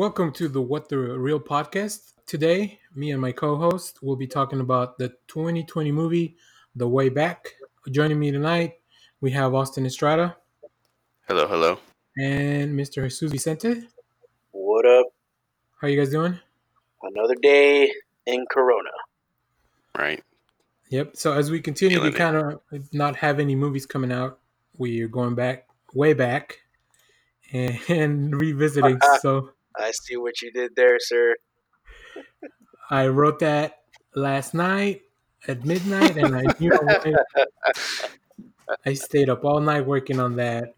Welcome to the What the Real podcast. Today, me and my co host will be talking about the 2020 movie, The Way Back. Joining me tonight, we have Austin Estrada Hello, hello. and Mr. Jesus Vicente. What up? How you guys doing? Another day in Corona. Right. Yep. So, as we continue to Feeling it. kind of not have any movies coming out, we are going back, way back, and, and revisiting. so, I see what you did there, sir. I wrote that last night at midnight, and I knew I, I stayed up all night working on that.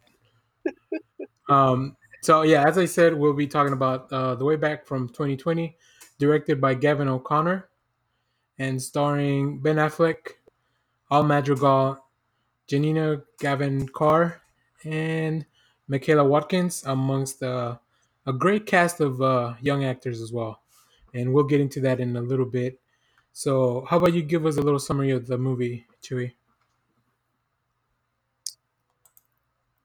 Um, so yeah, as I said, we'll be talking about uh, the way back from 2020, directed by Gavin O'Connor, and starring Ben Affleck, Al Madrigal, Janina Gavankar, and Michaela Watkins, amongst uh, a great cast of uh, young actors as well. And we'll get into that in a little bit. So, how about you give us a little summary of the movie, Chewy?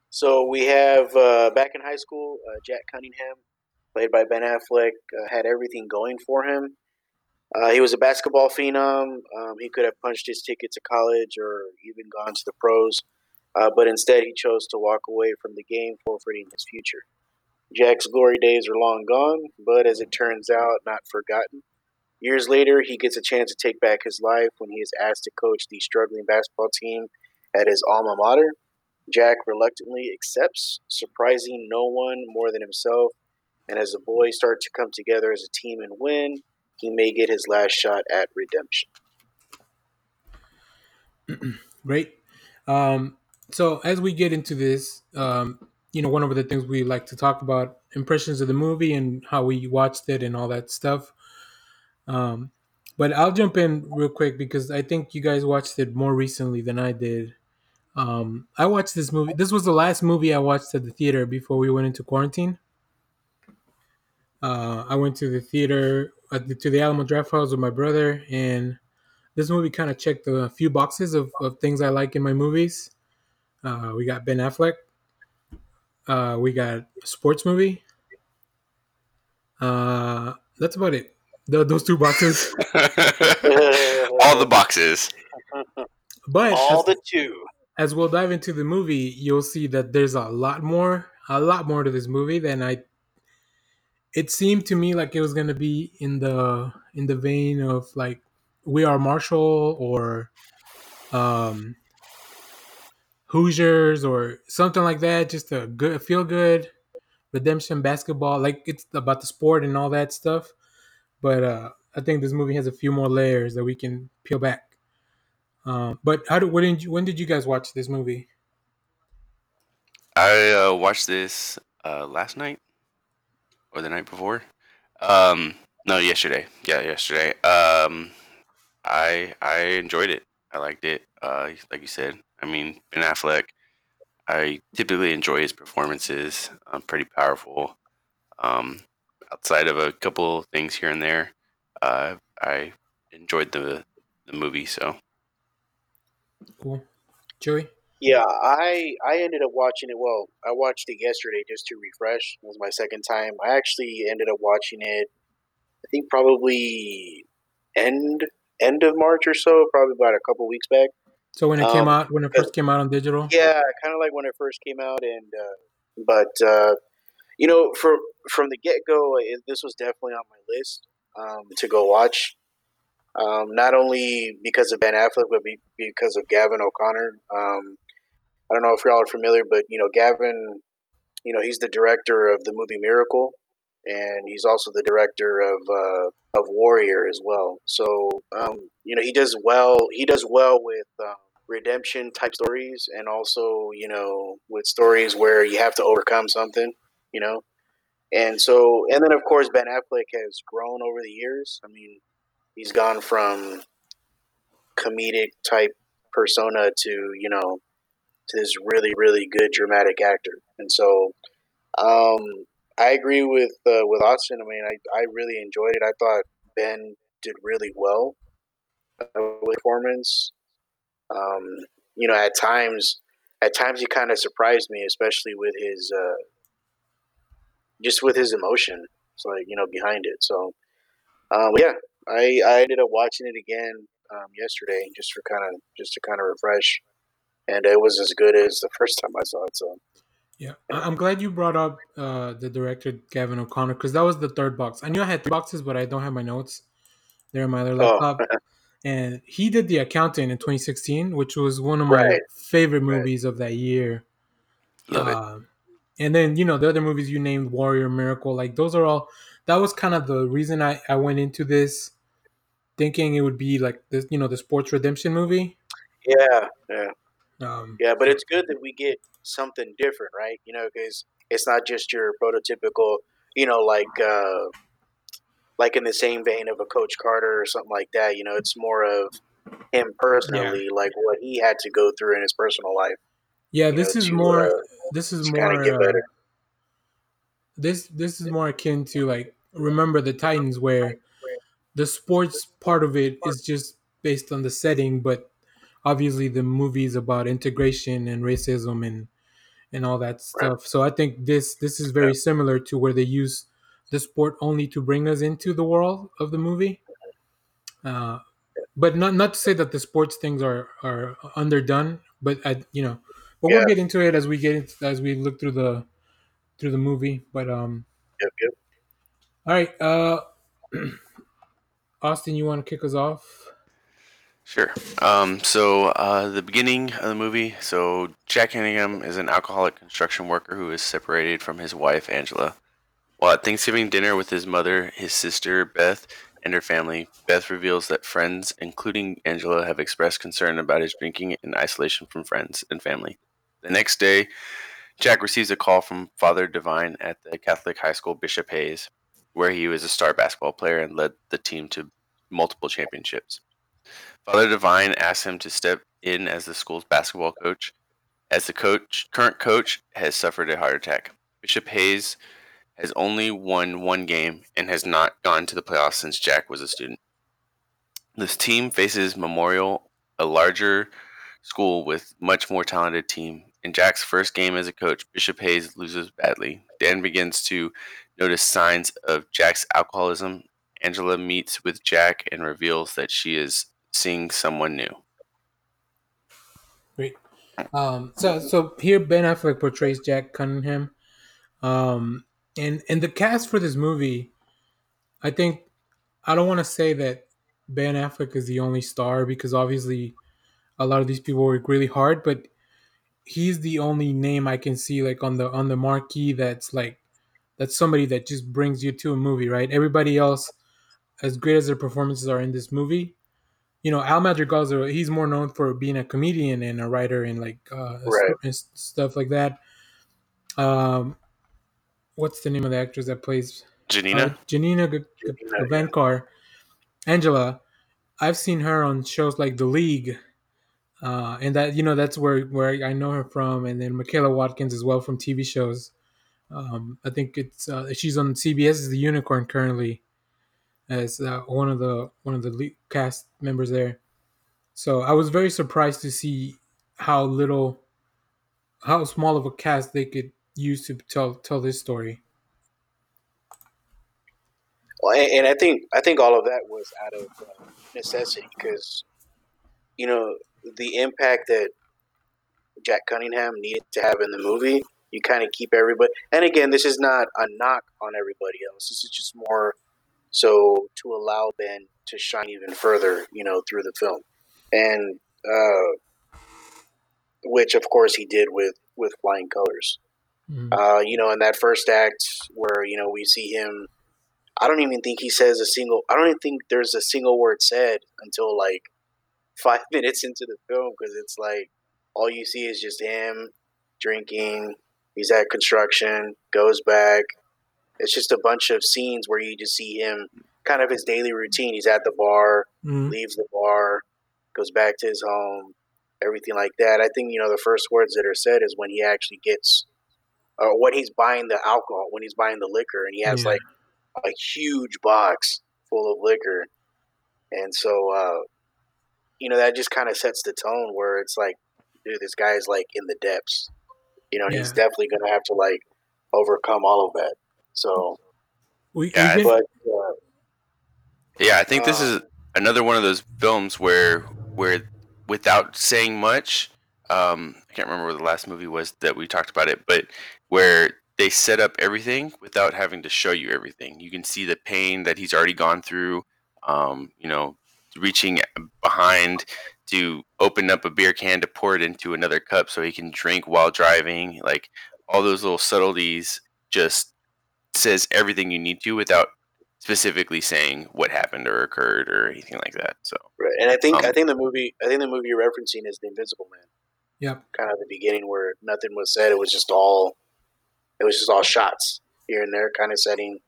So we have uh, back in high school, uh, Jack Cunningham, played by Ben Affleck, uh, had everything going for him. Uh, he was a basketball phenom. Um, he could have punched his ticket to college or even gone to the pros, uh, but instead he chose to walk away from the game, forfeiting his future. Jack's glory days are long gone, but as it turns out, not forgotten. Years later, he gets a chance to take back his life when he is asked to coach the struggling basketball team at his alma mater. Jack reluctantly accepts, surprising no one more than himself. And as the boys start to come together as a team and win, he may get his last shot at redemption. Great. Um, so as we get into this, um, you know, one of the things we like to talk about impressions of the movie and how we watched it and all that stuff. Um, but I'll jump in real quick because I think you guys watched it more recently than I did. Um, I watched this movie. This was the last movie I watched at the theater before we went into quarantine. Uh, I went to the theater at the, to the Alamo Drafthouse with my brother, and this movie kind of checked a few boxes of, of things I like in my movies. Uh, we got Ben Affleck. Uh, we got a sports movie. Uh, that's about it. Tho- those two boxes. All the boxes. But All as, the two. as we'll dive into the movie, you'll see that there's a lot more, a lot more to this movie than I. It seemed to me like it was gonna be in the in the vein of like We Are Marshall or um, Hoosiers or something like that. Just a good, feel good redemption basketball. Like it's about the sport and all that stuff. But uh, I think this movie has a few more layers that we can peel back. Um, but how when did you, when did you guys watch this movie? I uh, watched this uh, last night or the night before. Um, no, yesterday. Yeah, yesterday. Um, I I enjoyed it. I liked it. Uh, like you said, I mean Ben Affleck. I typically enjoy his performances. Um, pretty powerful. Um, outside of a couple things here and there, uh, I enjoyed the the movie. So Cool, Joey. Yeah, I I ended up watching it. Well, I watched it yesterday just to refresh. It was my second time. I actually ended up watching it. I think probably end end of March or so, probably about a couple weeks back. So when it came Um, out, when it first came out on digital, Yeah, kind of like when it first came out, and uh, but uh, you know, for from the get go, this was definitely on my list um, to go watch. Um, not only because of Ben Affleck, but be, because of Gavin O'Connor. Um, I don't know if y'all are familiar, but you know, Gavin, you know, he's the director of the movie Miracle, and he's also the director of uh, of Warrior as well. So um, you know, he does well. He does well with um, redemption type stories, and also you know, with stories where you have to overcome something. You know, and so and then of course Ben Affleck has grown over the years. I mean, he's gone from comedic type persona to you know to this really really good dramatic actor and so um i agree with uh, with austin i mean I, I really enjoyed it i thought ben did really well uh, performance um you know at times at times he kind of surprised me especially with his uh just with his emotion It's like you know behind it. So um, yeah, I I ended up watching it again um, yesterday just for kind of just to kind of refresh, and it was as good as the first time I saw it. So Yeah, I'm glad you brought up uh, the director Gavin O'Connor because that was the third box. I knew I had three boxes, but I don't have my notes. They're in my other Oh. and he did The Accountant in 2016, which was one of my Right. favorite Right. movies of that year. Love it. Um, and then you know the other movies you named, Warrior, Miracle, like those are all. That was kind of the reason I I went into this, thinking it would be like this, you know, the sports redemption movie. yeah, yeah. Um, Yeah, but it's good that we get something different, right? You know, because it's not just your prototypical, you know, like uh, like in the same vein of a Coach Carter or something like that. You know, it's more of him personally, like what he had to go through in his personal life. yeah, this know, is to, more. uh, this is more. get uh, better. this this is more akin to like remember the Titans, where the sports part of it is just based on the setting, but obviously the movie is about integration and racism and and all that stuff. So I think this this is very similar to where they use the sport only to bring us into the world of the movie. Uh, but not not to say that the sports things are are underdone, but I you know, but we'll get into it as we get into, as we look through the through the movie. But um, Yep, yep. all right, uh, Austin, you want to kick us off? Sure. Um, so uh, the beginning of the movie. So Jack Cunningham is an alcoholic construction worker who is separated from his wife Angela. While at Thanksgiving dinner with his mother, his sister Beth, and her family, Beth reveals that friends, including Angela, have expressed concern about his drinking and isolation from friends and family. The next day, Jack receives a call from Father Divine at the Catholic high school Bishop Hayes, where he was a star basketball player and led the team to multiple championships. Father Divine asks him to step in as the school's basketball coach, as the coach current coach has suffered a heart attack. Bishop Hayes has only won one game and has not gone to the playoffs since Jack was a student. This team faces Memorial, a larger school with much more talented team. In Jack's first game as a coach, Bishop Hayes loses badly. Dan begins to notice signs of Jack's alcoholism. Angela meets with Jack and reveals that she is seeing someone new. Great. Um, so so here Ben Affleck portrays Jack Cunningham, um, and and the cast for this movie, I think I don't want to say that Ben Affleck is the only star because obviously a lot of these people work really hard, but he's the only name I can see like on the on the marquee that's like that's somebody that just brings you to a movie, right? Everybody else, as great as their performances are in this movie, you know, Al Madrigal's a, he's more known for being a comedian and a writer and like uh, Right. and stuff like that. Um, what's the name of the actress that plays Janina? uh, Janina G- Gavankar, Angela. I've seen her on shows like The League, uh, and that you know that's where where I know her from, and then Michaela Watkins as well from TV shows. Um, I think it's uh, she's on CBS as the Unicorn currently, as uh, one of the one of the cast members there. So I was very surprised to see how little, how small of a cast they could use to tell tell this story. Well, and, and I think I think all of that was out of uh, necessity because you know the impact that Jack Cunningham needed to have in the movie. You kind of keep everybody, and again, this is not a knock on everybody else. This is just more so to allow Ben to shine even further, you know, through the film, and uh, which of course he did with with Flying Colors. Mm. Uh, you know, in that first act where you know we see him I don't even think he says a single. I don't even think there's a single word said until like five minutes into the film because it's like all you see is just him drinking. He's at construction, goes back. It's just a bunch of scenes where you just see him, kind of his daily routine. He's at the bar, Mm. leaves the bar, goes back to his home, everything like that. I think you know the first words that are said is when he actually gets, or when he's buying the alcohol, when he's buying the liquor, and he has Yeah. like a huge box full of liquor, and so uh, you know that just kind of sets the tone where it's like, dude, this guy is like in the depths, you know, and he's definitely gonna have to like overcome all of that. So We, Yeah, we I- But uh, Yeah, I think this Uh, is another one of those films where where without saying much, um, I can't remember where the last movie was that we talked about it, but where they set up everything without having to show you everything. You can see the pain that he's already gone through. Um, you know, reaching behind to open up a beer can to pour it into another cup so he can drink while driving. Like all those little subtleties just says everything you need to without specifically saying what happened or occurred or anything like that. So right, and I think Um, I think the movie I think the movie you're referencing is The Invisible Man. Yep. Kind of the beginning where nothing was said. It was just all it was just all shots here and there, kind of setting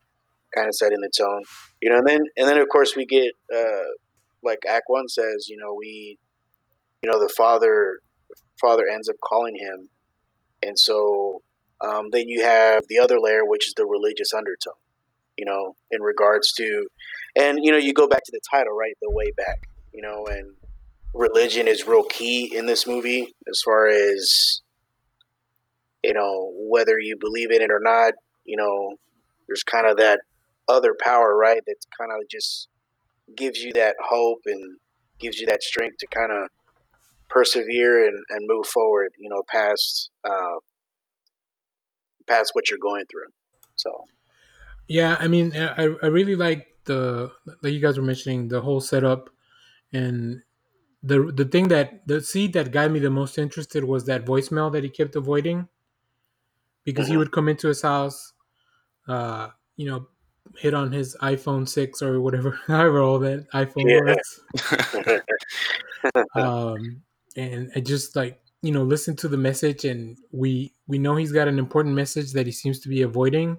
kind of setting the tone. You know, and then and then of course we get uh like Act One says, you know, we you know, the father father ends up calling him and so um, then you have the other layer which is the religious undertone you know in regards to and you know you go back to the title right the way back you know and religion is real key in this movie as far as you know whether you believe in it or not you know there's kind of that other power right that kind of just gives you that hope and gives you that strength to kind of persevere and, and move forward you know past uh, past what you're going through. So. Yeah, I mean, I, I really like the like you guys were mentioning the whole setup, and the the thing that the seed that got me the most interested was that voicemail that he kept avoiding, because he Mhm. would come into his house, uh, you know, hit on his iPhone six or whatever, however old that iPhone Yeah. was, um, and I just like you know listen to the message, and we we know he's got an important message that he seems to be avoiding.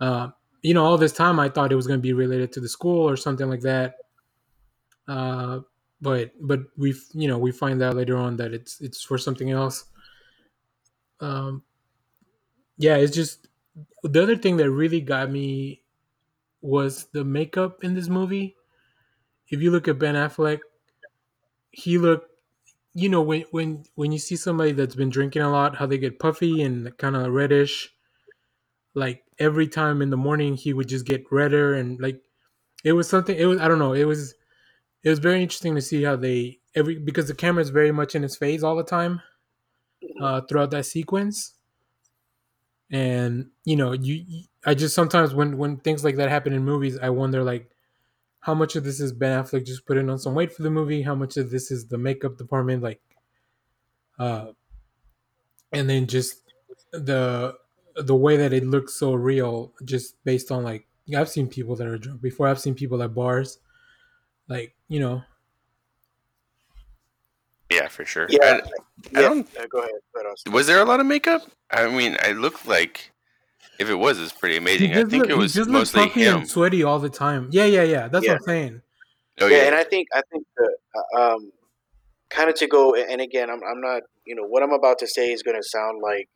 Uh, you know, all this time I thought it was going to be related to the school or something like that. Uh, but but we you know we find out later on that it's it's for something else. Um, yeah, it's just the other thing that really got me was the makeup in this movie. If you look at Ben Affleck, he looked you know when when when you see somebody that's been drinking a lot, how they get puffy and kind of reddish. Like every time in the morning, he would just get redder and like it was something. It was I don't know. It was it was very interesting to see how they every because the camera is very much in his face all the time uh, throughout that sequence. And you know, you, I just sometimes when when things like that happen in movies, I wonder like how much of this is Ben Affleck just putting on some weight for the movie, how much of this is the makeup department, like, uh, and then just the the way that it looks so real, just based on like I've seen people that are drunk before. I've seen people at bars, like you know, yeah, for sure. Yeah. I, I yeah don't. uh, go ahead Let us- Was there a lot of makeup? I mean, I looked like if it was, it's pretty amazing. I think look, it was he just looks mostly puffy him. and sweaty all the time. Yeah, yeah, yeah. That's Yeah. what I'm saying. Oh yeah, yeah, and I think I think the uh, um, kind of to go and again, I'm I'm not you know what I'm about to say is going to sound like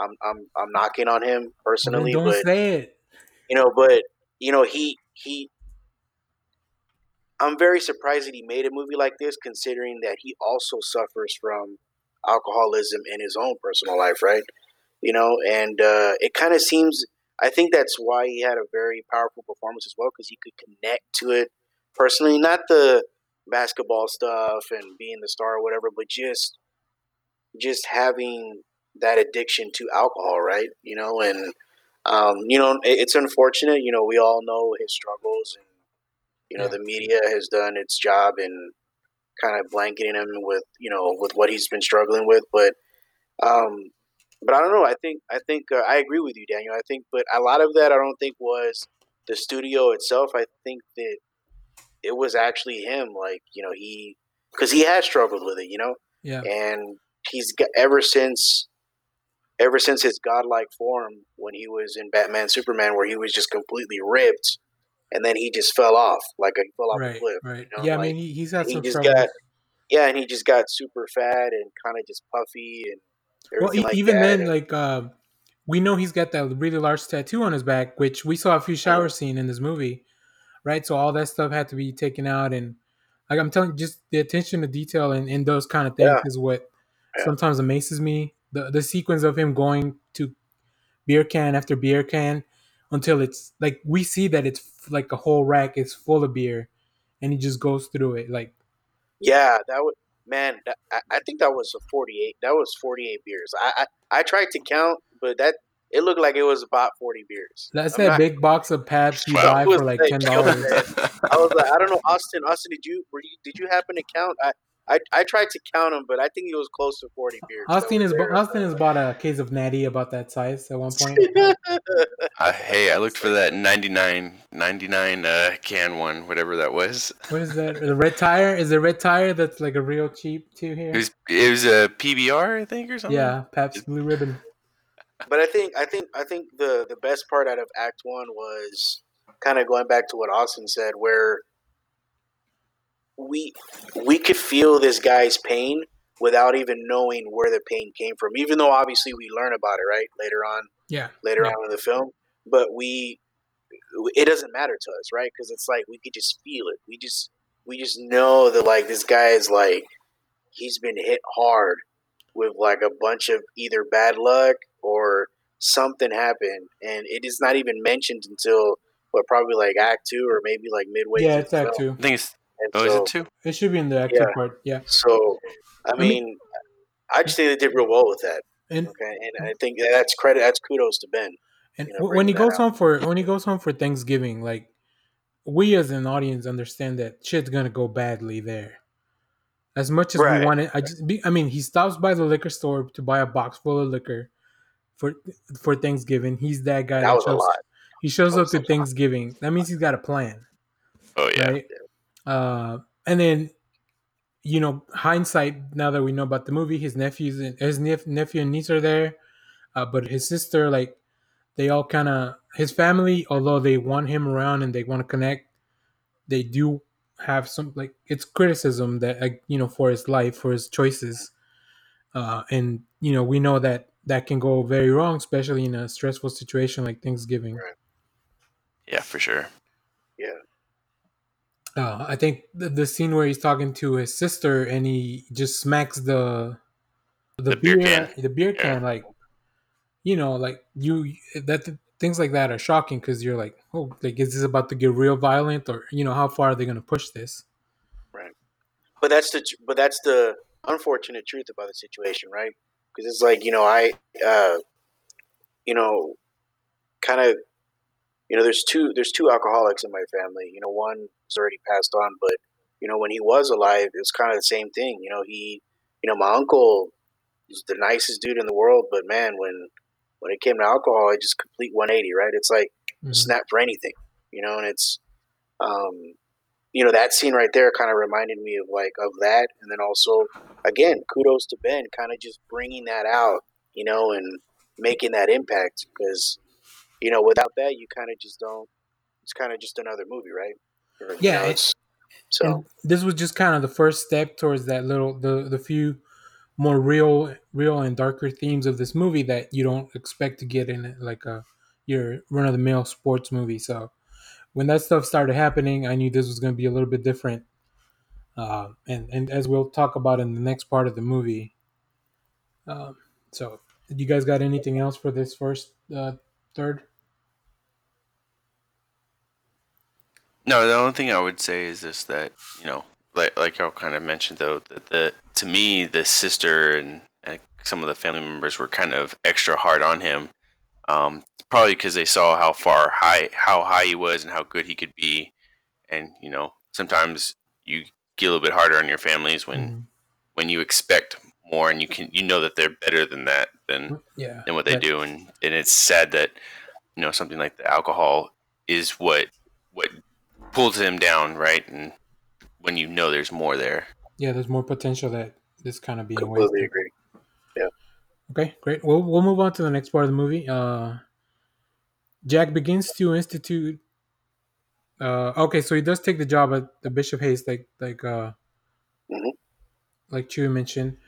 I'm I'm I'm knocking on him Well, then personally, don't but say it. you know, but you know he he. I'm very surprised that he made a movie like this, considering that he also suffers from alcoholism in his own personal life, right? You know, and uh, it kind of seems. I think that's why he had a very powerful performance as well, because he could connect to it personally, not the basketball stuff and being the star or whatever, but just just having that addiction to alcohol, right? You know, and um, you know, it, it's unfortunate. You know, we all know his struggles, and you know, Yeah. the media has done its job in kind of blanketing him with you know with what he's been struggling with, but. Um, but I don't know. I think I think uh, I agree with you, Daniel. I think, but a lot of that I don't think was the studio itself. I think that it was actually him. Like you know, he because he has struggled with it. You know, Yeah, and he's got ever since ever since his godlike form when he was in Batman Superman where he was just completely ripped and then he just fell off like he fell off a right, cliff right. you know, yeah, I mean, he, he's had he some just got yeah and he just got super fat and kind of just puffy and well, like even that then, and- like uh, we know he's got that really large tattoo on his back, which we saw a few shower scene in this movie, right? So all that stuff had to be taken out, and like I'm telling you, just the attention to detail and, and those kind of things Yeah. is what Yeah. sometimes amazes me. The the sequence of him going to beer can after beer can, until it's like we see that it's like a whole rack is full of beer, and he just goes through it. Like Yeah, that was man. That, I, I think that was a forty-eight. That was forty-eight beers. I, I I tried to count, but that it looked like it was about forty beers. that's I'm that not- big box of Pabst you Wow. buy for like like- ten it dollars. I was like, I don't know, Austin. Austin, did you were you did you happen to count? I I, I tried to count them, but I think it was close to forty beers. Austin that has there. Austin has bought a case of Natty about that size at one point. I, hey, I looked for that 99, 99 uh, can one, whatever that was. What is that? The red tire? Is the red tire that's like a real cheap too here? It was it was a PBR, I think, or something. Yeah, Pabst Blue Ribbon. But I think I think I think the the best part out of Act One was kind of going back to what Austin said, where we we could feel this guy's pain without even knowing where the pain came from. Even though obviously we learn about it right later on Yeah. later Yeah. on in the film, but we it doesn't matter to us, right? Because it's like we could just feel it. We just we just know that like this guy is like he's been hit hard with like a bunch of either bad luck or something happened, and it is not even mentioned until what probably like Act Two or maybe like midway. Yeah, it's Act film. Two. I think it's And oh, is it two? It should be in the Act Two Yeah. part. Yeah. So I mean- mean, I just think they did real well with that. And Okay, and I think that's credit. That's kudos to Ben. and you know, when he bringing that goes home for when he goes home for Thanksgiving, like we as an audience understand that shit's gonna go badly there. As much as Right. we want it, I just be, I mean, he stops by the liquor store to buy a box full of liquor for for Thanksgiving. He's that guy That that, was a shows lot. he shows up to. Thanksgiving. That means he's got a plan. Oh yeah. right? Uh, and then, you know, hindsight. Now that we know about the movie, his nephews and his nep- nephew and niece are there, uh, but his sister, like, they all kind of his family. Although they want him around and they want to connect, they do have some like it's criticism that uh, you know for his life, for his choices, uh, and you know we know that that can go very wrong, especially in a stressful situation like Thanksgiving. Right. Yeah, for sure. Uh, I think the, the scene where he's talking to his sister and he just smacks the the, The beer beer, can. the beer Yeah. can like you know like you that things like that are shocking because you're like oh like is this about to get real violent or you know how far are they going to push this right but that's the but that's the unfortunate truth about the situation, right? Because it's like you know I, uh, you know, kind of, you know, there's two there's two alcoholics in my family. You know, one already passed on, but you know when he was alive, it was kind of the same thing. You know, he, you know, my uncle was the nicest dude in the world, but man, when when it came to alcohol, it just complete 180, right? It's like Mhm. snap for anything, you know, and it's, um, you know, that scene right there kind of reminded me of like of that, and then also, again, kudos to Ben, kind of just bringing that out, you know, and making that impact because, you know, without that, you kind of just don't. It's kind of just another movie, right? Or, you Yeah, know, it- so and this was just kind of the first step towards that little the the few more real real and darker themes of this movie that you don't expect to get in like a your run of the mill sports movie. So when that stuff started happening i knew this was going to be a little bit different uh, and and as we'll talk about in the next part of the movie um, so you guys got anything else for this first uh, third No, the only thing I would say is this that you know, like like y'all kind of mentioned though, that the to me the sister and, and some of the family members were kind of extra hard on him, um, probably because they saw how far high how high he was and how good he could be, and you know sometimes you get a little bit harder on your families when Mhm. when you expect more and you can you know that they're better than that than yeah than what they do and and it's sad that you know something like the alcohol is what what pulls him down right and when you know there's more there yeah there's more potential that this kind of being completely wasted agree. Yeah. Okay, great. We'll we'll move on to the next part of the movie. Uh, Jack begins to institute. Uh, okay, so he does take the job at the Bishop Hayes, like like uh, Mhm. like Chewie mentioned.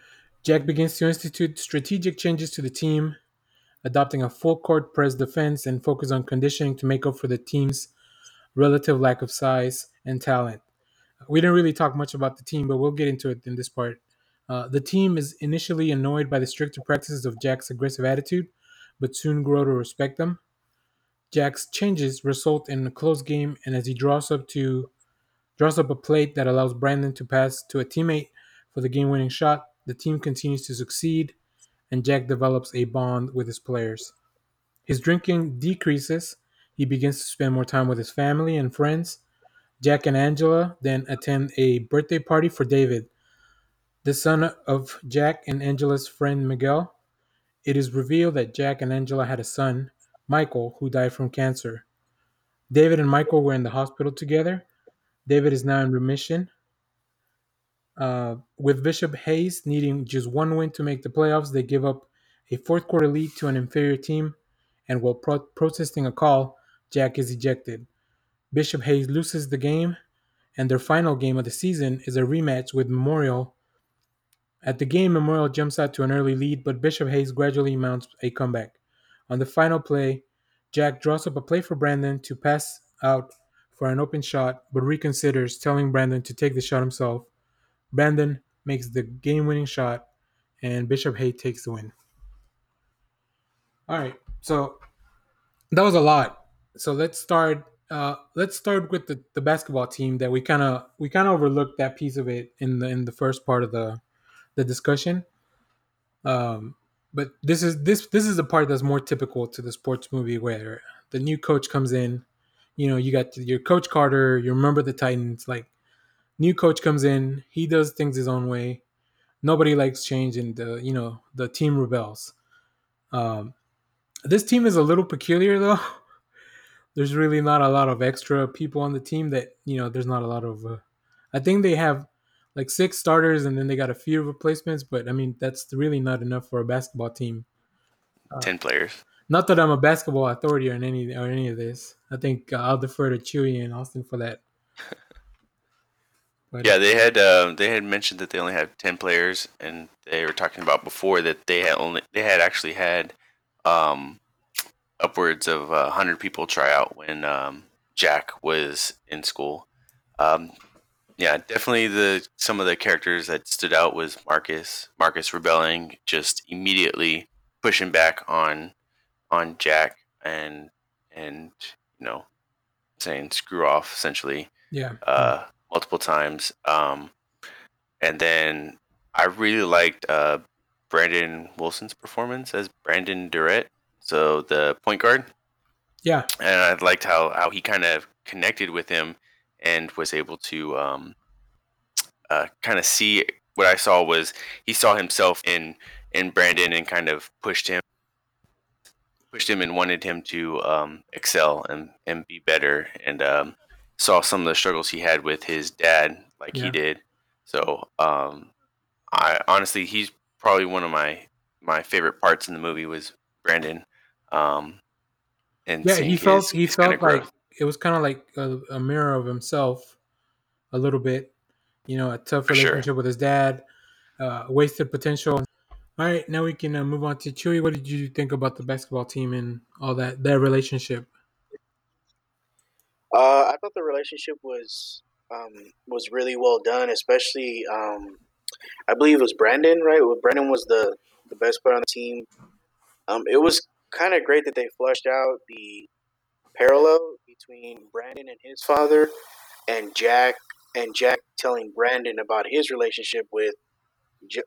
Jack begins to institute strategic changes to the team, adopting a full court press defense and focus on conditioning to make up for the team's relative lack of size and talent. We didn't really talk much about the team, but we'll get into it in this part. Uh, the team is initially annoyed by the stricter practices of Jack's aggressive attitude, but soon grow to respect them. Jack's changes result in a close game, and as he draws up to draws up a plate that allows Brandon to pass to a teammate for the game-winning shot, the team continues to succeed, and Jack develops a bond with his players. His drinking decreases. He begins to spend more time with his family and friends. Jack and Angela then attend a birthday party for David, the son of Jack and Angela's friend Miguel. It is revealed that Jack and Angela had a son, Michael, who died from cancer. David and Michael were in the hospital together. David is now in remission. Uh, with Bishop Hayes needing just one win to make the playoffs, they give up a fourth quarter lead to an inferior team, and while pro- protesting a call, Jack is ejected. Bishop Hayes loses the game, and their final game of the season is a rematch with Memorial. At the game, Memorial jumps out to an early lead, but Bishop Hayes gradually mounts a comeback. On the final play, Jack draws up a play for Brandon to pass out for an open shot, but reconsiders, telling Brandon to take the shot himself. Brandon makes the game winning shot, and Bishop Hayes takes the win. All right, so that was a lot. So let's start. Uh, let's start with the, the basketball team that we kind of we kind of overlooked that piece of it in the in the first part of the the discussion. Um, but this is this this is the part that's more typical to the sports movie where the new coach comes in. You know, you got your coach Carter. You remember the Titans. Like, new coach comes in. He does things his own way. Nobody likes change, and the you know the team rebels. Um, this team is a little peculiar though. there's really not a lot of extra people on the team that you know. There's not a lot of. Uh, I think they have like six starters and then they got a few replacements, but I mean that's really not enough for a basketball team. Uh, Ten players. Not that I'm a basketball authority on any or any of this. I think uh, I'll defer to Chewy and Austin for that. But, yeah, they had uh, they had mentioned that they only had ten players, and they were talking about before that they had only they had actually had um, upwards of uh, hundred people try out when um, Jack was in school. Um, yeah, definitely the some of the characters that stood out was Marcus. Marcus rebelling, just immediately pushing back on on Jack and and you know saying screw off essentially. Yeah. Uh, multiple times. Um, and then I really liked uh, Brandon Wilson's performance as Brandon Durrett, so the point guard. Yeah. And I liked how how he kind of connected with him and was able to um, uh, kind of see what I saw was he saw himself in in Brandon and kind of pushed him pushed him and wanted him to um, excel and, and be better and um, saw some of the struggles he had with his dad like yeah. he did so um, I honestly he's probably one of my my favorite parts in the movie was Brandon um, and yeah he felt his, he his felt like growth. it was kind of like a, a, mirror of himself a little bit you know a tough For relationship sure. with his dad uh, wasted potential all right, now we can uh, move on to Chewy. What did you think about the basketball team and all that their relationship? Uh, I thought the relationship was um, was really well done, especially um, I believe it was Brandon, right? Well, Brandon was the the best player on the team. Um, it was kind of great that they flushed out the parallel between Brandon and his father, and Jack and Jack telling Brandon about his relationship with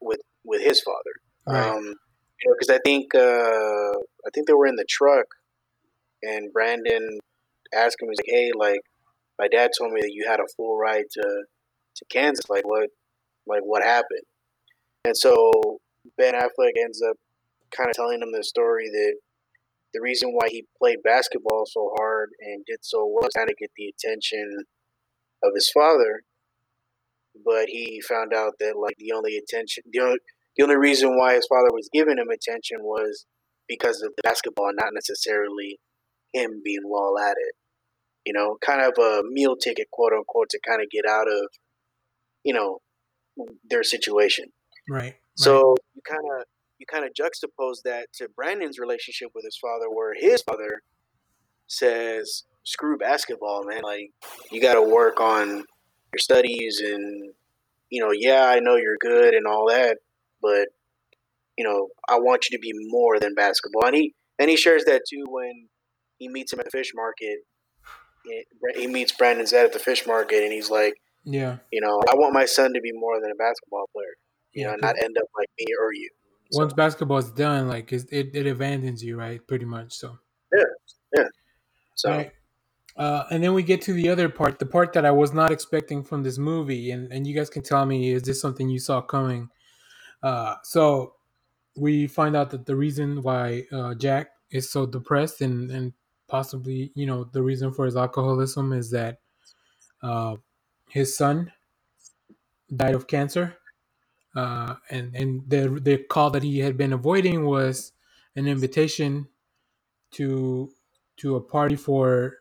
with with his father. Right. Um, you know, because I think uh, I think they were in the truck, and Brandon asked him, "He's like, hey, like, my dad told me that you had a full ride to to Kansas. Like, what, like, what happened?" And so Ben Affleck ends up kind of telling him the story that the reason why he played basketball so hard and did so well was kind of get the attention of his father. But he found out that like the only attention, the only the only reason why his father was giving him attention was because of the basketball, not necessarily him being well at it. You know, kind of a meal ticket, quote unquote, to kind of get out of, you know, their situation. Right. So you kind of you kind of juxtapose that to Brandon's relationship with his father, where his father says, "Screw basketball, man. Like you got to work on your studies and." You know, yeah, I know you're good and all that, but you know, I want you to be more than basketball. And he and he shares that too when he meets him at the fish market. He meets Brandon Zed at the fish market, and he's like, Yeah. you know, I want my son to be more than a basketball player. You Yeah, know, not end up like me or you. So, basketball is done, like it, it, it abandons you, right? Pretty much. So. so Right. Uh, and then we get to the other part, the part that I was not expecting from this movie, and, and you guys can tell me is this something you saw coming? Uh, so we find out that the reason why uh, Jack is so depressed and, and possibly you know the reason for his alcoholism is that uh, his son died of cancer, uh, and and the the call that he had been avoiding was an invitation to to a party for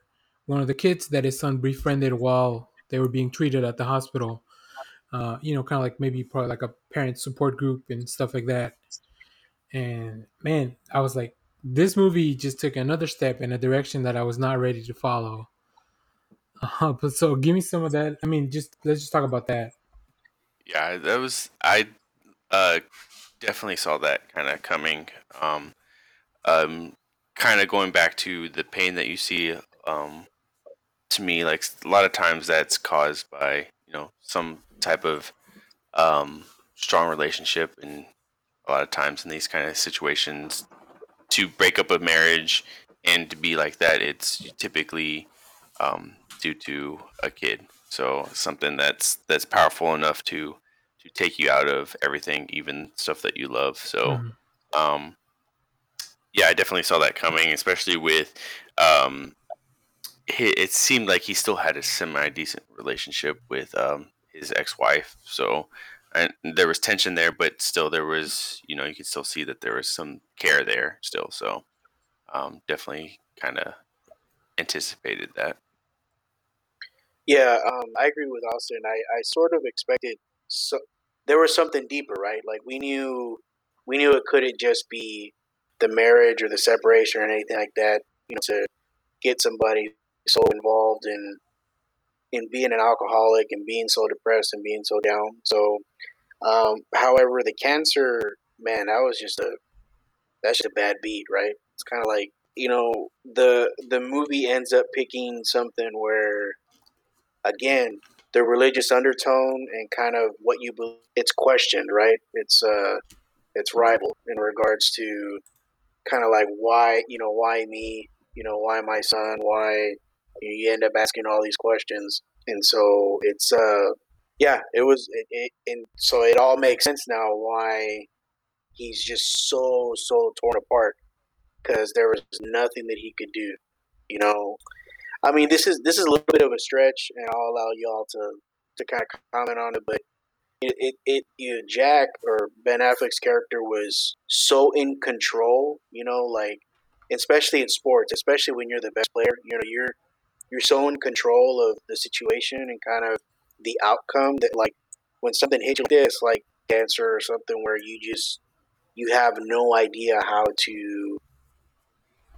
one of the kids that his son befriended while they were being treated at the hospital. Uh, you know, kind of like maybe probably like a parent support group and stuff like that. And man, I was like, this movie just took another step in a direction that I was not ready to follow. Uh, but so, give me some of that. I mean, just let's just talk about that. Yeah, that was I uh definitely saw that kind of coming. Um, um, kind of going back to the pain that you see. Um, to me, like a lot of times that's caused by you know some type of um strong relationship, and a lot of times in these kind of situations, to break up a marriage and to be like that, it's typically um, due to a kid. So something that's that's powerful enough to to take you out of everything, even stuff that you love. So, Mhm. um, yeah, I definitely saw that coming, especially with um, it seemed like he still had a semi decent relationship with um, his ex wife. So. And there was tension there, but still there was, you know, you could still see that there was some care there still. So, um, definitely kind of anticipated that. Yeah, um, I agree with Austin. I, I sort of expected so there was something deeper, right? Like we knew we knew it couldn't just be the marriage or the separation or anything like that. You know, to get somebody so involved in in being an alcoholic and being so depressed and being so down. So, um, however, the cancer, man, that was just a that's just a bad beat, right? It's kind of like you know the the movie ends up picking something where, again, the religious undertone and kind of what you believe it's questioned, right? It's uh, it's rival in regards to kind of like why you know why me, you know why my son, why you end up asking all these questions, and so it's uh, yeah, it was it, it and so it all makes sense now why he's just so so torn apart because there was nothing that he could do. You know, I mean, this is this is a little bit of a stretch, and I'll allow y'all to to kind of comment on it, but it it, it you know, Jack or Ben Affleck's character was so in control. You know, like especially in sports, especially when you're the best player. You know, you're you're so in control of the situation and kind of the outcome that like when something hits you like this, like cancer or something, where you just you have no idea how to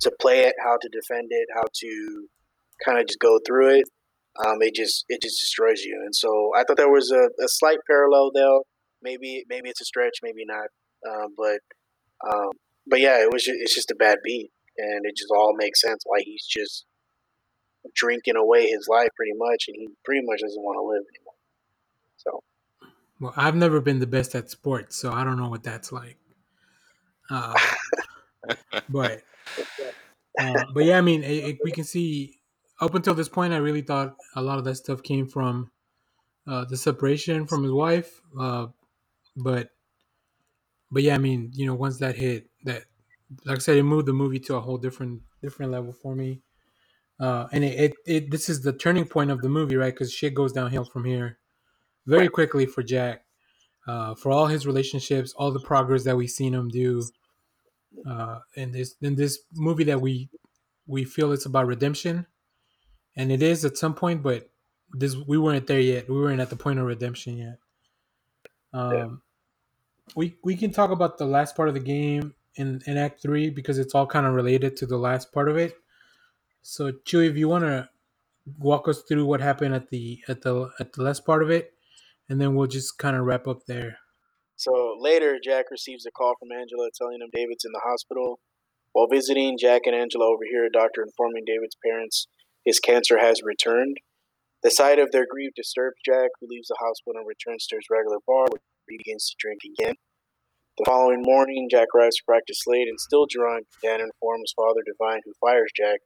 to play it, how to defend it, how to kind of just go through it. Um, it just it just destroys you. And so I thought there was a, a slight parallel there. Maybe maybe it's a stretch, maybe not. Uh, but um, but yeah, it was just, it's just a bad beat, and it just all makes sense why he's just drinking away his life pretty much, and he pretty much doesn't want to live anymore. So Well, I've never been the best at sports, so I don't know what that's like. Uh, but uh, but yeah, I mean, it, it- we can see up until this point, I really thought a lot of that stuff came from uh, the separation from his wife. Uh, but but yeah, I mean, you know, once that hit, that like I said, it moved the movie to a whole different different level for me. Uh, and it, it, it this is the turning point of the movie, right? Because shit goes downhill from here very quickly for Jack. Uh, for all his relationships, all the progress that we've seen him do, uh, in this in this movie that we we feel it's about redemption, and it is at some point, but this we weren't there yet. We weren't at the point of redemption yet. Um, Yeah. We we can talk about the last part of the game in, in Act Three because it's all kind of related to the last part of it. So Chewy, if you want to walk us through what happened at the at the at the last part of it, and then we'll just kind of wrap up there. So later, Jack receives a call from Angela telling him David's in the hospital. While visiting, Jack and Angela overhear a doctor informing David's parents his cancer has returned. The sight of their grief disturbs Jack, who leaves the hospital and returns to his regular bar, where he begins to drink again. The following morning, Jack arrives to practice late and still drunk. Dan informs Father Devine, who fires Jack.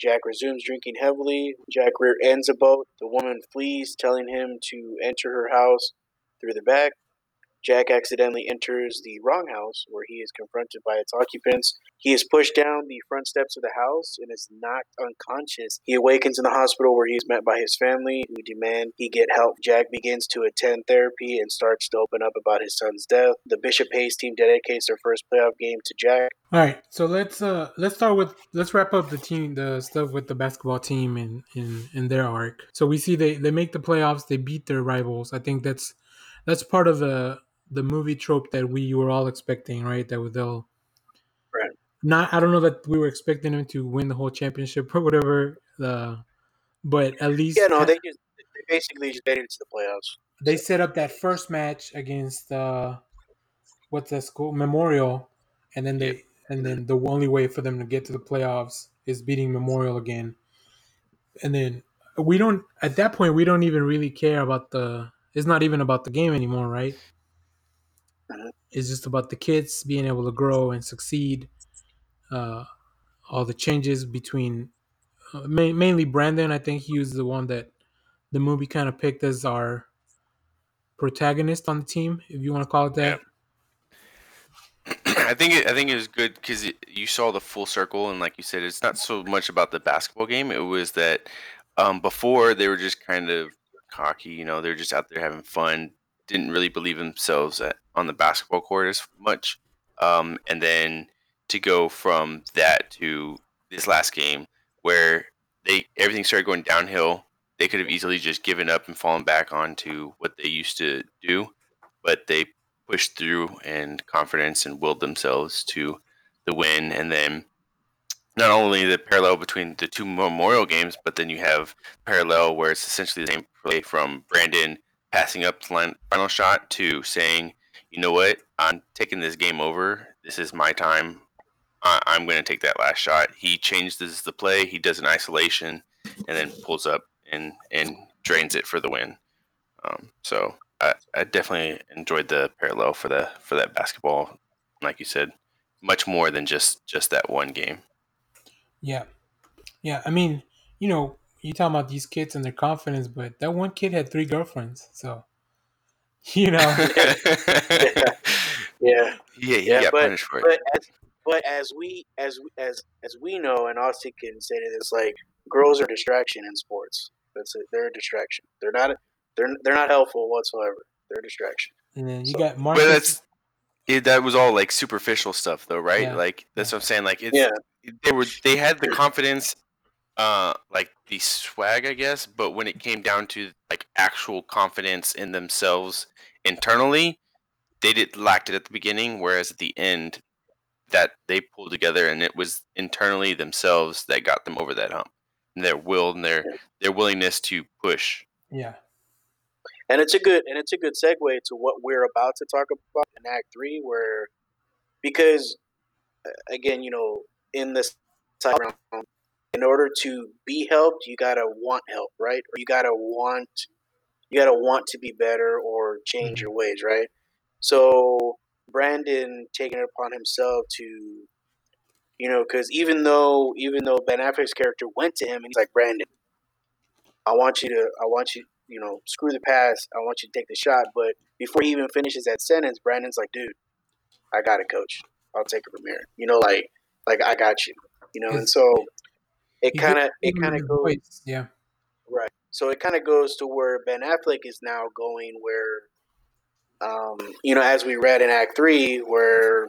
Jack resumes drinking heavily. Jack rear ends a boat. The woman flees, telling him to enter her house through the back. Jack accidentally enters the wrong house where he is confronted by its occupants. He is pushed down the front steps of the house and is knocked unconscious. He awakens in the hospital where he is met by his family who demand he get help. Jack begins to attend therapy and starts to open up about his son's death. The Bishop Hayes team dedicates their first playoff game to Jack. All right, so let's uh let's start with let's wrap up the team the stuff with the basketball team in in in their arc. So we see they they make the playoffs, they beat their rivals. I think that's that's part of the the movie trope that we were all expecting, right? That they'll Right. not. I don't know that we were expecting them to win the whole championship or whatever. Uh, but at least Yeah, no, they just they basically just made it to the playoffs. they set up that first match against uh, what's that school Memorial, and then they and then the only way for them to get to the playoffs is beating Memorial again, and then we don't at that point we don't even really care about the. It's not even about the game anymore, right? Mhm. It's just about the kids being able to grow and succeed. Uh, all the changes between uh, ma- mainly Brandon. I think he was the one that the movie kind of picked as our protagonist on the team, if you want to call it that. I think it, I think it was good because you saw the full circle, and like you said, it's not so much about the basketball game. It was that um, before they were just kind of cocky, you know, they're just out there having fun, didn't really believe themselves at, on the basketball court as much, um, and then to go from that to this last game where they everything started going downhill. They could have easily just given up and fallen back onto what they used to do, but they pushed through and confidence and willed themselves to the win. And then not only the parallel between the two memorial games, but then you have parallel where it's essentially the same play from Brandon passing up the final shot to saying, you know what, I'm taking this game over. This is my time. I- I'm going to take that last shot. He changes the play. He does an isolation and then pulls up and, and drains it for the win. Um, so I, I definitely enjoyed the parallel for the for that basketball, like you said, much more than just just that one game. Yeah. Yeah. I mean, you know, you talking about these kids and their confidence, but that one kid had three girlfriends. So, you know, Yeah, yeah, he Yeah, but- punished for it. but as but as we as as as we know, and Austin can say to this, like girls are distraction in sports. That's it. They're a distraction. They're not. They're they're not helpful whatsoever. They're a distraction. and then you So- got But Marcus. that's it, that was all like superficial stuff, though, right? Yeah. Like that's what I'm saying. Like it's Yeah. they were they had the confidence, uh, like the swag, I guess. But when it came down to like actual confidence in themselves internally, they did lacked it at the beginning. Whereas at the end, that they pulled together and it was internally themselves that got them over that hump. And their will and their their willingness to push. yeah. And it's a good and it's a good segue to what we're about to talk about in Act Three, where because uh, again, you know, in this time round, in order to be helped, you gotta want help, right? Or you gotta want you gotta want to be better or change Mhm. your ways, right? So Brandon taking it upon himself to, you know, because even though even though Ben Affleck's character went to him and he's like, Brandon, I want you to, I want you, you know, screw the pass. I want you to take the shot. But before he even finishes that sentence, Brandon's like, dude, I got it, coach. I'll take it from here. You know, like, like I got you. You know, and so it kind of, it kind of goes voice, Yeah. right. So it kind of goes to where Ben Affleck is now going, where, um, you know, as we read in Act Three, where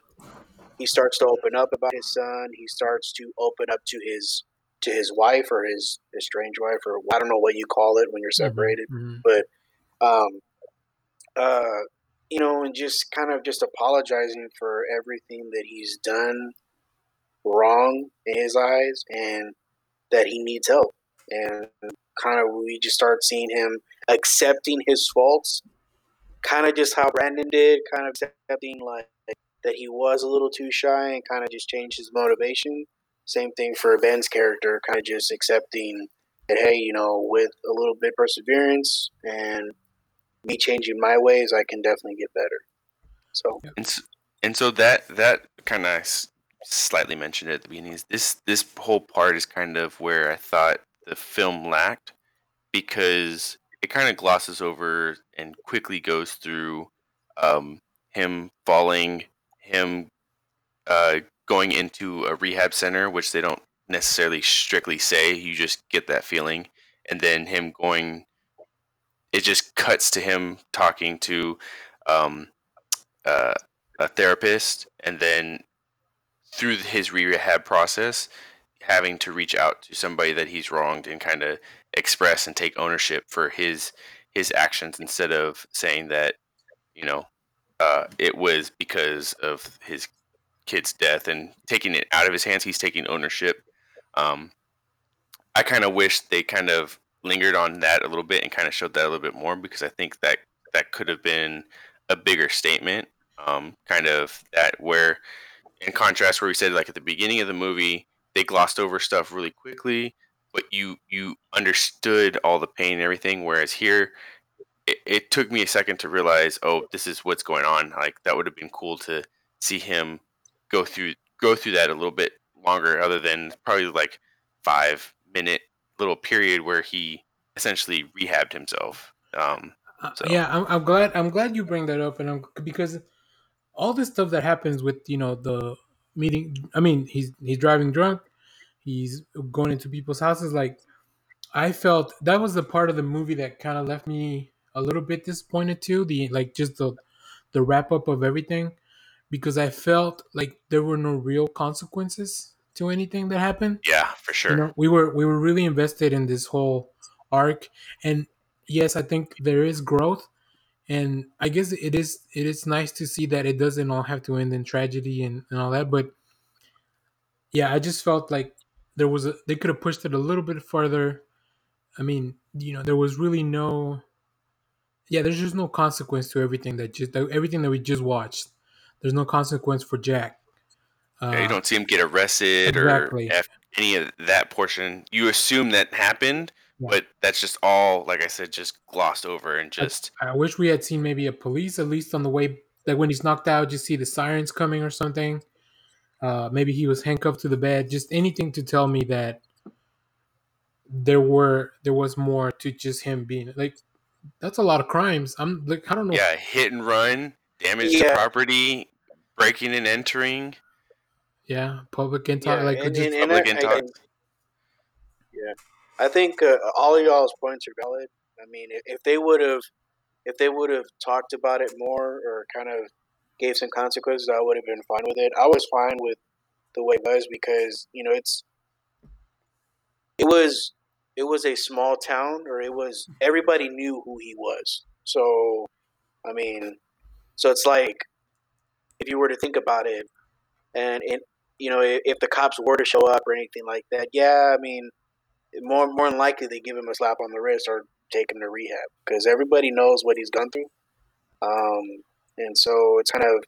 he starts to open up about his son. He starts to open up to his to his wife or his estranged wife, or I don't know what you call it when you're separated Mhm. um, uh, you know, and just kind of just apologizing for everything that he's done wrong in his eyes, and that he needs help. And kind of we just start seeing him accepting his faults, kind of just how Brandon did, kind of accepting like that he was a little too shy and kind of just changed his motivation. Same thing for Ben's character, kind of just accepting that hey, you know, with a little bit perseverance and me changing my ways, I can definitely get better. So and so, and so that that kind of slightly mentioned at the beginning is this this whole part is kind of where I thought the film lacked because it kind of glosses over and quickly goes through um, him falling, him uh, going into a rehab center, which they don't necessarily strictly say. You just get that feeling, and then him going. It just cuts to him talking to um, uh, a therapist, and then through his rehab process, having to reach out to somebody that he's wronged and kind of express and take ownership for his his actions instead of saying that you know uh, it was because of his kid's death and taking it out of his hands. He's taking ownership. Um, I kind of wish they kind of lingered on that a little bit and kind of showed that a little bit more because I think that that could have been a bigger statement. Um, kind of that where, in contrast, where we said like at the beginning of the movie, they glossed over stuff really quickly, but you you understood all the pain and everything. Whereas here, it, it took me a second to realize, oh, this is what's going on. Like that would have been cool to see him go through go through that a little bit longer, other than probably like five minute little period where he essentially rehabbed himself. Um, uh, so. Yeah, I'm, I'm glad I'm glad you bring that up, and I'm because all this stuff that happens with you know the meeting. I mean, he's he's driving drunk. He's going into people's houses. Like, I felt that was the part of the movie that kind of left me a little bit disappointed too. The like just the the wrap up of everything because I felt like there were no real consequences to anything that happened. Yeah, for sure. You know, we were we were really invested in this whole arc, and yes, I think there is growth, and I guess it is it is nice to see that it doesn't all have to end in tragedy and, and all that. But yeah, I just felt like there was a they could have pushed it a little bit further. I mean, you know, there was really no yeah, there's just no consequence to everything that just everything that we just watched. There's no consequence for Jack. Uh, yeah, you don't see him get arrested exactly. or any of that portion. You assume that happened, yeah. but that's just all, like I said, just glossed over and just. I, I, wish we had seen maybe a police at least on the way, like when he's knocked out, just see the sirens coming or something. Uh, maybe he was handcuffed to the bed. Just anything to tell me that there were there was more to just him being like. That's a lot of crimes. I'm like I don't know. Yeah, hit and run, damage yeah. to property, breaking and entering. Yeah, public intox. Yeah, like and, just and, public intox. yeah, I think uh, all of y'all's points are valid. I mean, if, they would have, if they would have talked about it more or kind of gave some consequences, I would have been fine with it. I was fine with the way it was because you know it's it was it was a small town or it was everybody knew who he was. So I mean, so it's like if you were to think about it, and you know, if the cops were to show up or anything like that, yeah, I mean, more more than likely they give him a slap on the wrist or take him to rehab because everybody knows what he's gone through. Um, and so it's kind of,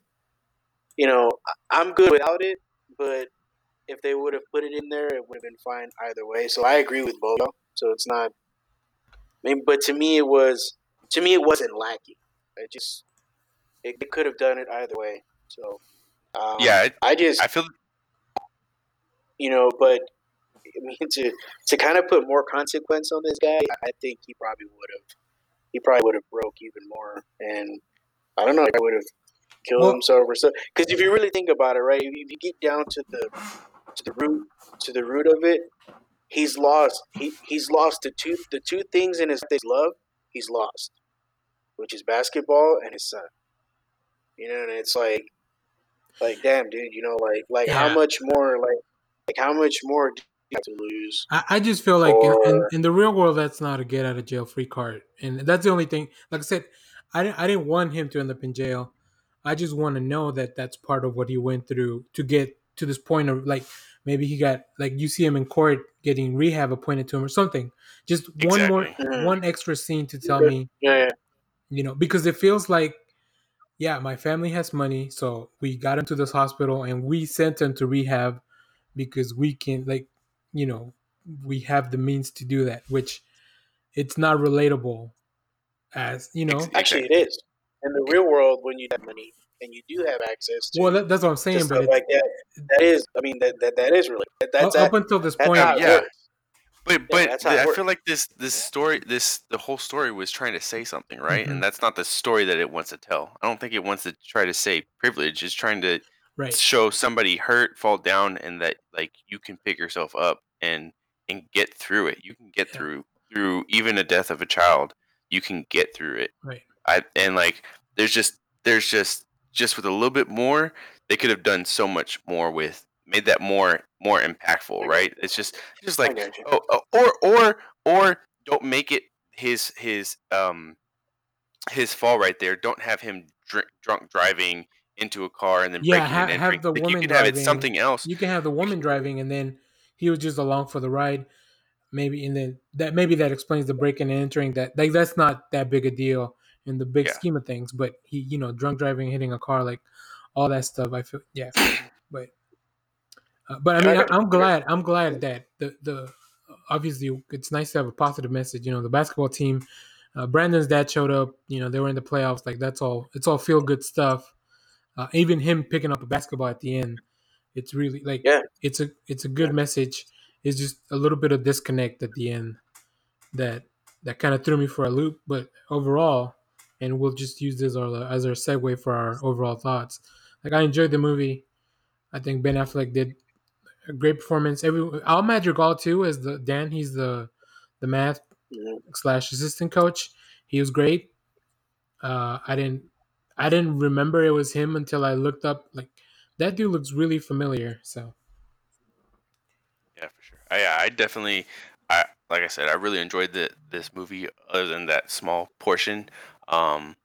you know, I'm good without it, but if they would have put it in there, it would have been fine either way. So I agree with Bobo. So it's not. I mean, but to me, it was. To me, it wasn't lacking. It just. It, it could have done it either way. So. Um, yeah, I, I just. I feel. You know, but I mean, to to kind of put more consequence on this guy, I think he probably would have. He probably would have broke even more, and I don't know. I would have killed well, himself or so. Because if you really think about it, right? If you get down to the to the root to the root of it, he's lost. He he's lost the two the two things in his love. He's lost, which is basketball and his son. You know, and it's like, like damn, dude. You know, like like yeah. how much more like like how much more do you have to lose? I, I just feel like in, in, in, the real world, that's not a get out of jail free card, and that's the only thing. Like I said, I didn't I didn't want him to end up in jail. I just want to know that that's part of what he went through to get to this point of like maybe he got like you see him in court getting rehab appointed to him or something. Just exactly. one more mm-hmm. one extra scene to tell me, yeah, yeah, you know, because it feels like yeah, my family has money, so we got him to this hospital and we sent him to rehab because we can, like, you know, we have the means to do that, which it's not relatable as, you know. Actually, it is. In the real world, when you have money and you do have access to, Well, that, that's what I'm saying, but like that, that is, I mean, that that, that is really, that, that's, up that, until this point, yeah. works. But but that's how I works. feel like this this story this the whole story was trying to say something, right? Mhm. And that's not the story that it wants to tell. I don't think it wants to try to say privilege. It's trying to right? show somebody hurt, fall down, and that like you can pick yourself up and and get through it. You can get Yeah. through through even a death of a child. You can get through it. Right. I and like there's just there's just just with a little bit more, they could have done so much more with made that more more impactful, right? It's just just like oh, oh, or or or don't make it his his um his fall right there. Don't have him drink, drunk driving into a car and then Yeah, ha- and have the like you woman could have it something else. You can have the woman driving, and then he was just along for the ride. Maybe, and then that maybe that explains the breaking and entering. That like that's not that big a deal in the big Yeah. scheme of things. But he, you know, drunk driving, hitting a car, like all that stuff. I feel, yeah, but uh, but I mean, I, I'm glad. I'm glad that the the obviously it's nice to have a positive message. You know, the basketball team. Uh, Brandon's dad showed up. You know, they were in the playoffs. Like that's all. It's all feel good stuff. Uh, even him picking up a basketball at the end, it's really like Yeah. it's a it's a good message. It's just a little bit of disconnect at the end that that kind of threw me for a loop. But overall, and we'll just use this as our, as our segue for our overall thoughts. Like I enjoyed the movie. I think Ben Affleck did a great performance. Every Al Madrigal too as the Dan. He's the the math Mhm. slash assistant coach. He was great. Uh, I didn't I didn't remember it was him until I looked up. Like that dude looks really familiar. So Yeah, for sure. I, yeah, I definitely, I like I said, I really enjoyed the this movie. Other than that small portion, um,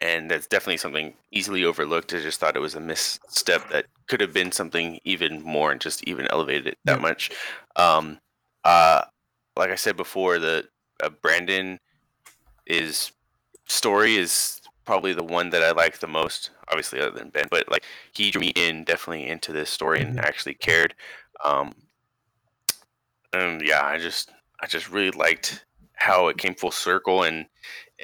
and that's definitely something easily overlooked. I just thought it was a misstep that could have been something even more and just even elevated it that Yeah. much. Um, uh, like I said before, the uh, Brandon is story is probably the one that I like the most. Obviously, other than Ben, but like he drew me in definitely into this story and Mhm. actually cared. Um, and yeah, I just I just really liked how it came full circle and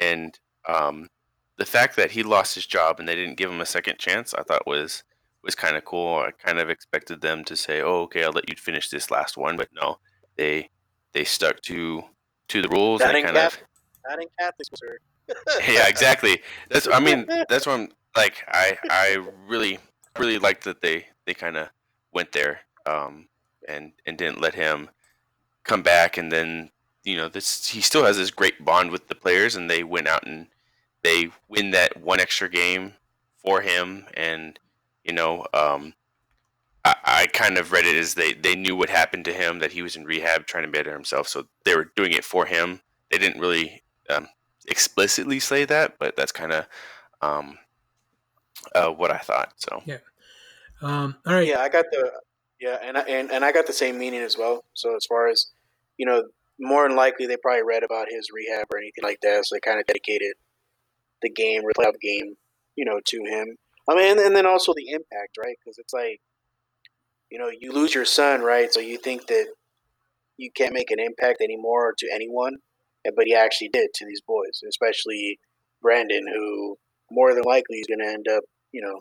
and um, the fact that he lost his job and they didn't give him a second chance, I thought was was kind of cool. I kind of expected them to say, "Oh, okay, I'll let you finish this last one," but no, they they stuck to to the rules. That and ain't kind of Catholic. Not in Catholic, sir. yeah, exactly. That's I mean that's what I'm like. I I really really liked that they they kind of went there um, and and didn't let him come back and then you know this he still has this great bond with the players and they went out and they win that one extra game for him and you know um, I, I kind of read it as they they knew what happened to him that he was in rehab trying to better himself so they were doing it for him they didn't really um, explicitly say that but that's kind of um, uh, what I thought so yeah, um, all right, Yeah, I got the yeah, and I, and and I got the same meaning as well. So as far as you know, more than likely they probably read about his rehab or anything like that, so they kind of dedicated the game, the playoff game, you know, to him. I mean, and, and then also the impact, right? Because it's like, you know, you lose your son, right? So you think that you can't make an impact anymore to anyone, and- but he actually did to these boys, especially Brandon, who more than likely is going to end up, you know,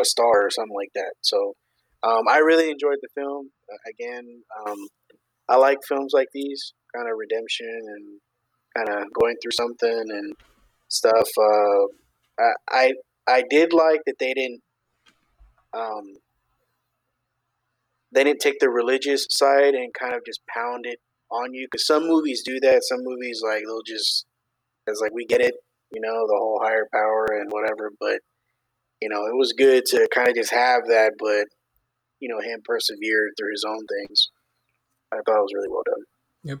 a star or something like that. So um, I really enjoyed the film. Uh, again, um, I like films like these, kind of redemption and kind of going through something and stuff. Uh, I, I I did like that they didn't um, they didn't take the religious side and kind of just pound it on you because some movies do that. Some movies like they'll just it's like we get it, you know, the whole higher power and whatever. But you know, it was good to kind of just have that, but you know, him persevered through his own things. I thought it was really well done. Yep.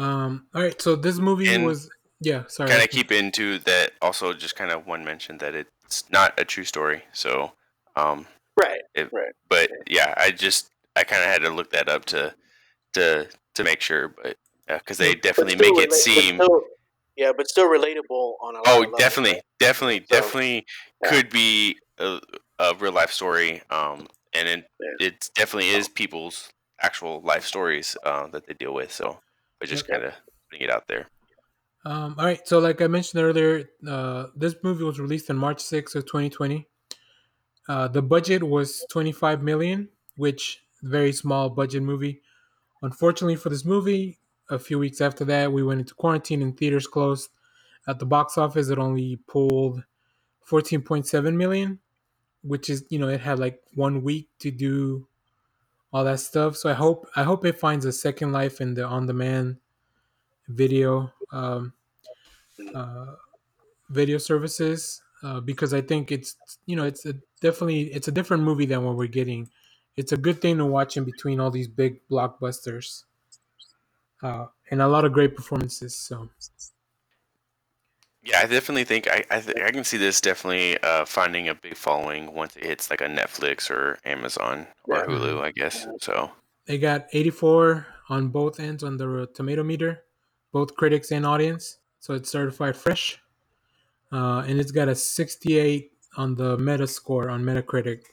Um, all right. So this movie And was yeah. Sorry, kind of keep into that also just kind of one mention that it's not a true story so um Right. It- right. but yeah i just i kind of had to look that up to to to make sure but because they definitely still make it rela- but seem still- Yeah, but still relatable on a lot Oh, of levels, definitely, right? definitely, So, definitely yeah. could be a, a real life story. Um, and it, Yeah. it definitely is people's actual life stories uh, that they deal with. So, but just Yep. kind of putting it out there. Um, all right. So, like I mentioned earlier, uh, this movie was released on March 6th of 2020. Uh, the budget was 25 million, which very small budget movie. Unfortunately for this movie, a few weeks after that, we went into quarantine and theaters closed. At the box office, it only pulled 14.7 million, which is you know it had like one week to do all that stuff. So I hope I hope it finds a second life in the on-demand video um, uh, video services uh, because I think it's you know it's a, definitely it's a different movie than what we're getting. It's a good thing to watch in between all these big blockbusters uh, and a lot of great performances. So Yeah, I definitely think I I, th- I can see this definitely uh, finding a big following once it hits like a Netflix or Amazon or Yeah. Hulu, I guess. So they got 84 on both ends on the tomato meter, both critics and audience. So it's certified fresh, uh, and it's got a 68 on the Metascore on Metacritic,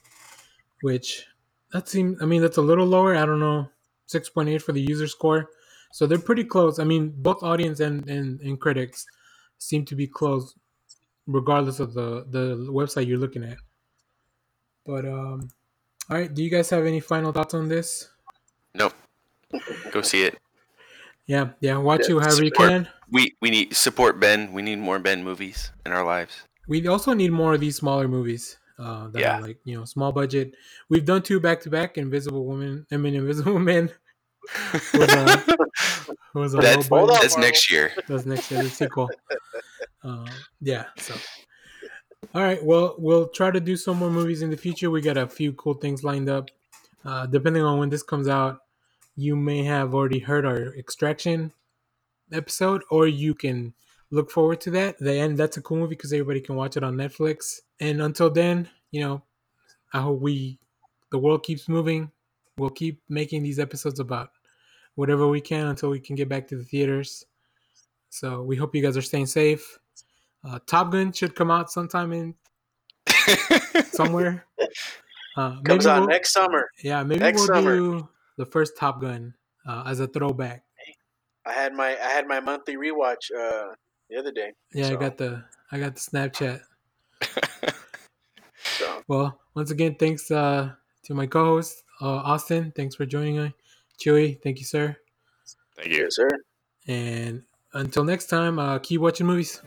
which that seems. I mean, that's a little lower. I don't know, 6.8 for the user score. So they're pretty close. I mean, both audience and, and, and critics seem to be close, regardless of the the website you're looking at. But um, all right. Do you guys have any final thoughts on this? No. go see it. Yeah, yeah. Watch Yeah, it however you can. We we need support Ben. We need more Ben movies in our lives. We also need more of these smaller movies. Uh, that Yeah. are like you know small budget. We've done two back to back. Invisible Woman. I mean, Invisible Man was a was a That's that's next year. That's next year, the sequel. Uh, yeah. So, all right. Well, we'll try to do some more movies in the future. We got a few cool things lined up. Uh, depending on when this comes out, you may have already heard our Extraction episode, or you can look forward to that. The end. That's a cool movie because everybody can watch it on Netflix. And until then, you know, I hope we, the world keeps moving. We'll keep making these episodes about whatever we can until we can get back to the theaters. So we hope you guys are staying safe. Uh, Top Gun should come out sometime in somewhere. Uh, maybe Comes on we'll, next summer. yeah, maybe next we'll summer. do the first Top Gun uh, as a throwback. I had my I had my monthly rewatch uh, the other day. Yeah, I got the I got the Snapchat. So Well, once again, thanks uh, to my co-host uh, Austin. Thanks for joining me. Chewy, thank you, sir. Thank you. yes, sir. And until next time, uh, keep watching movies.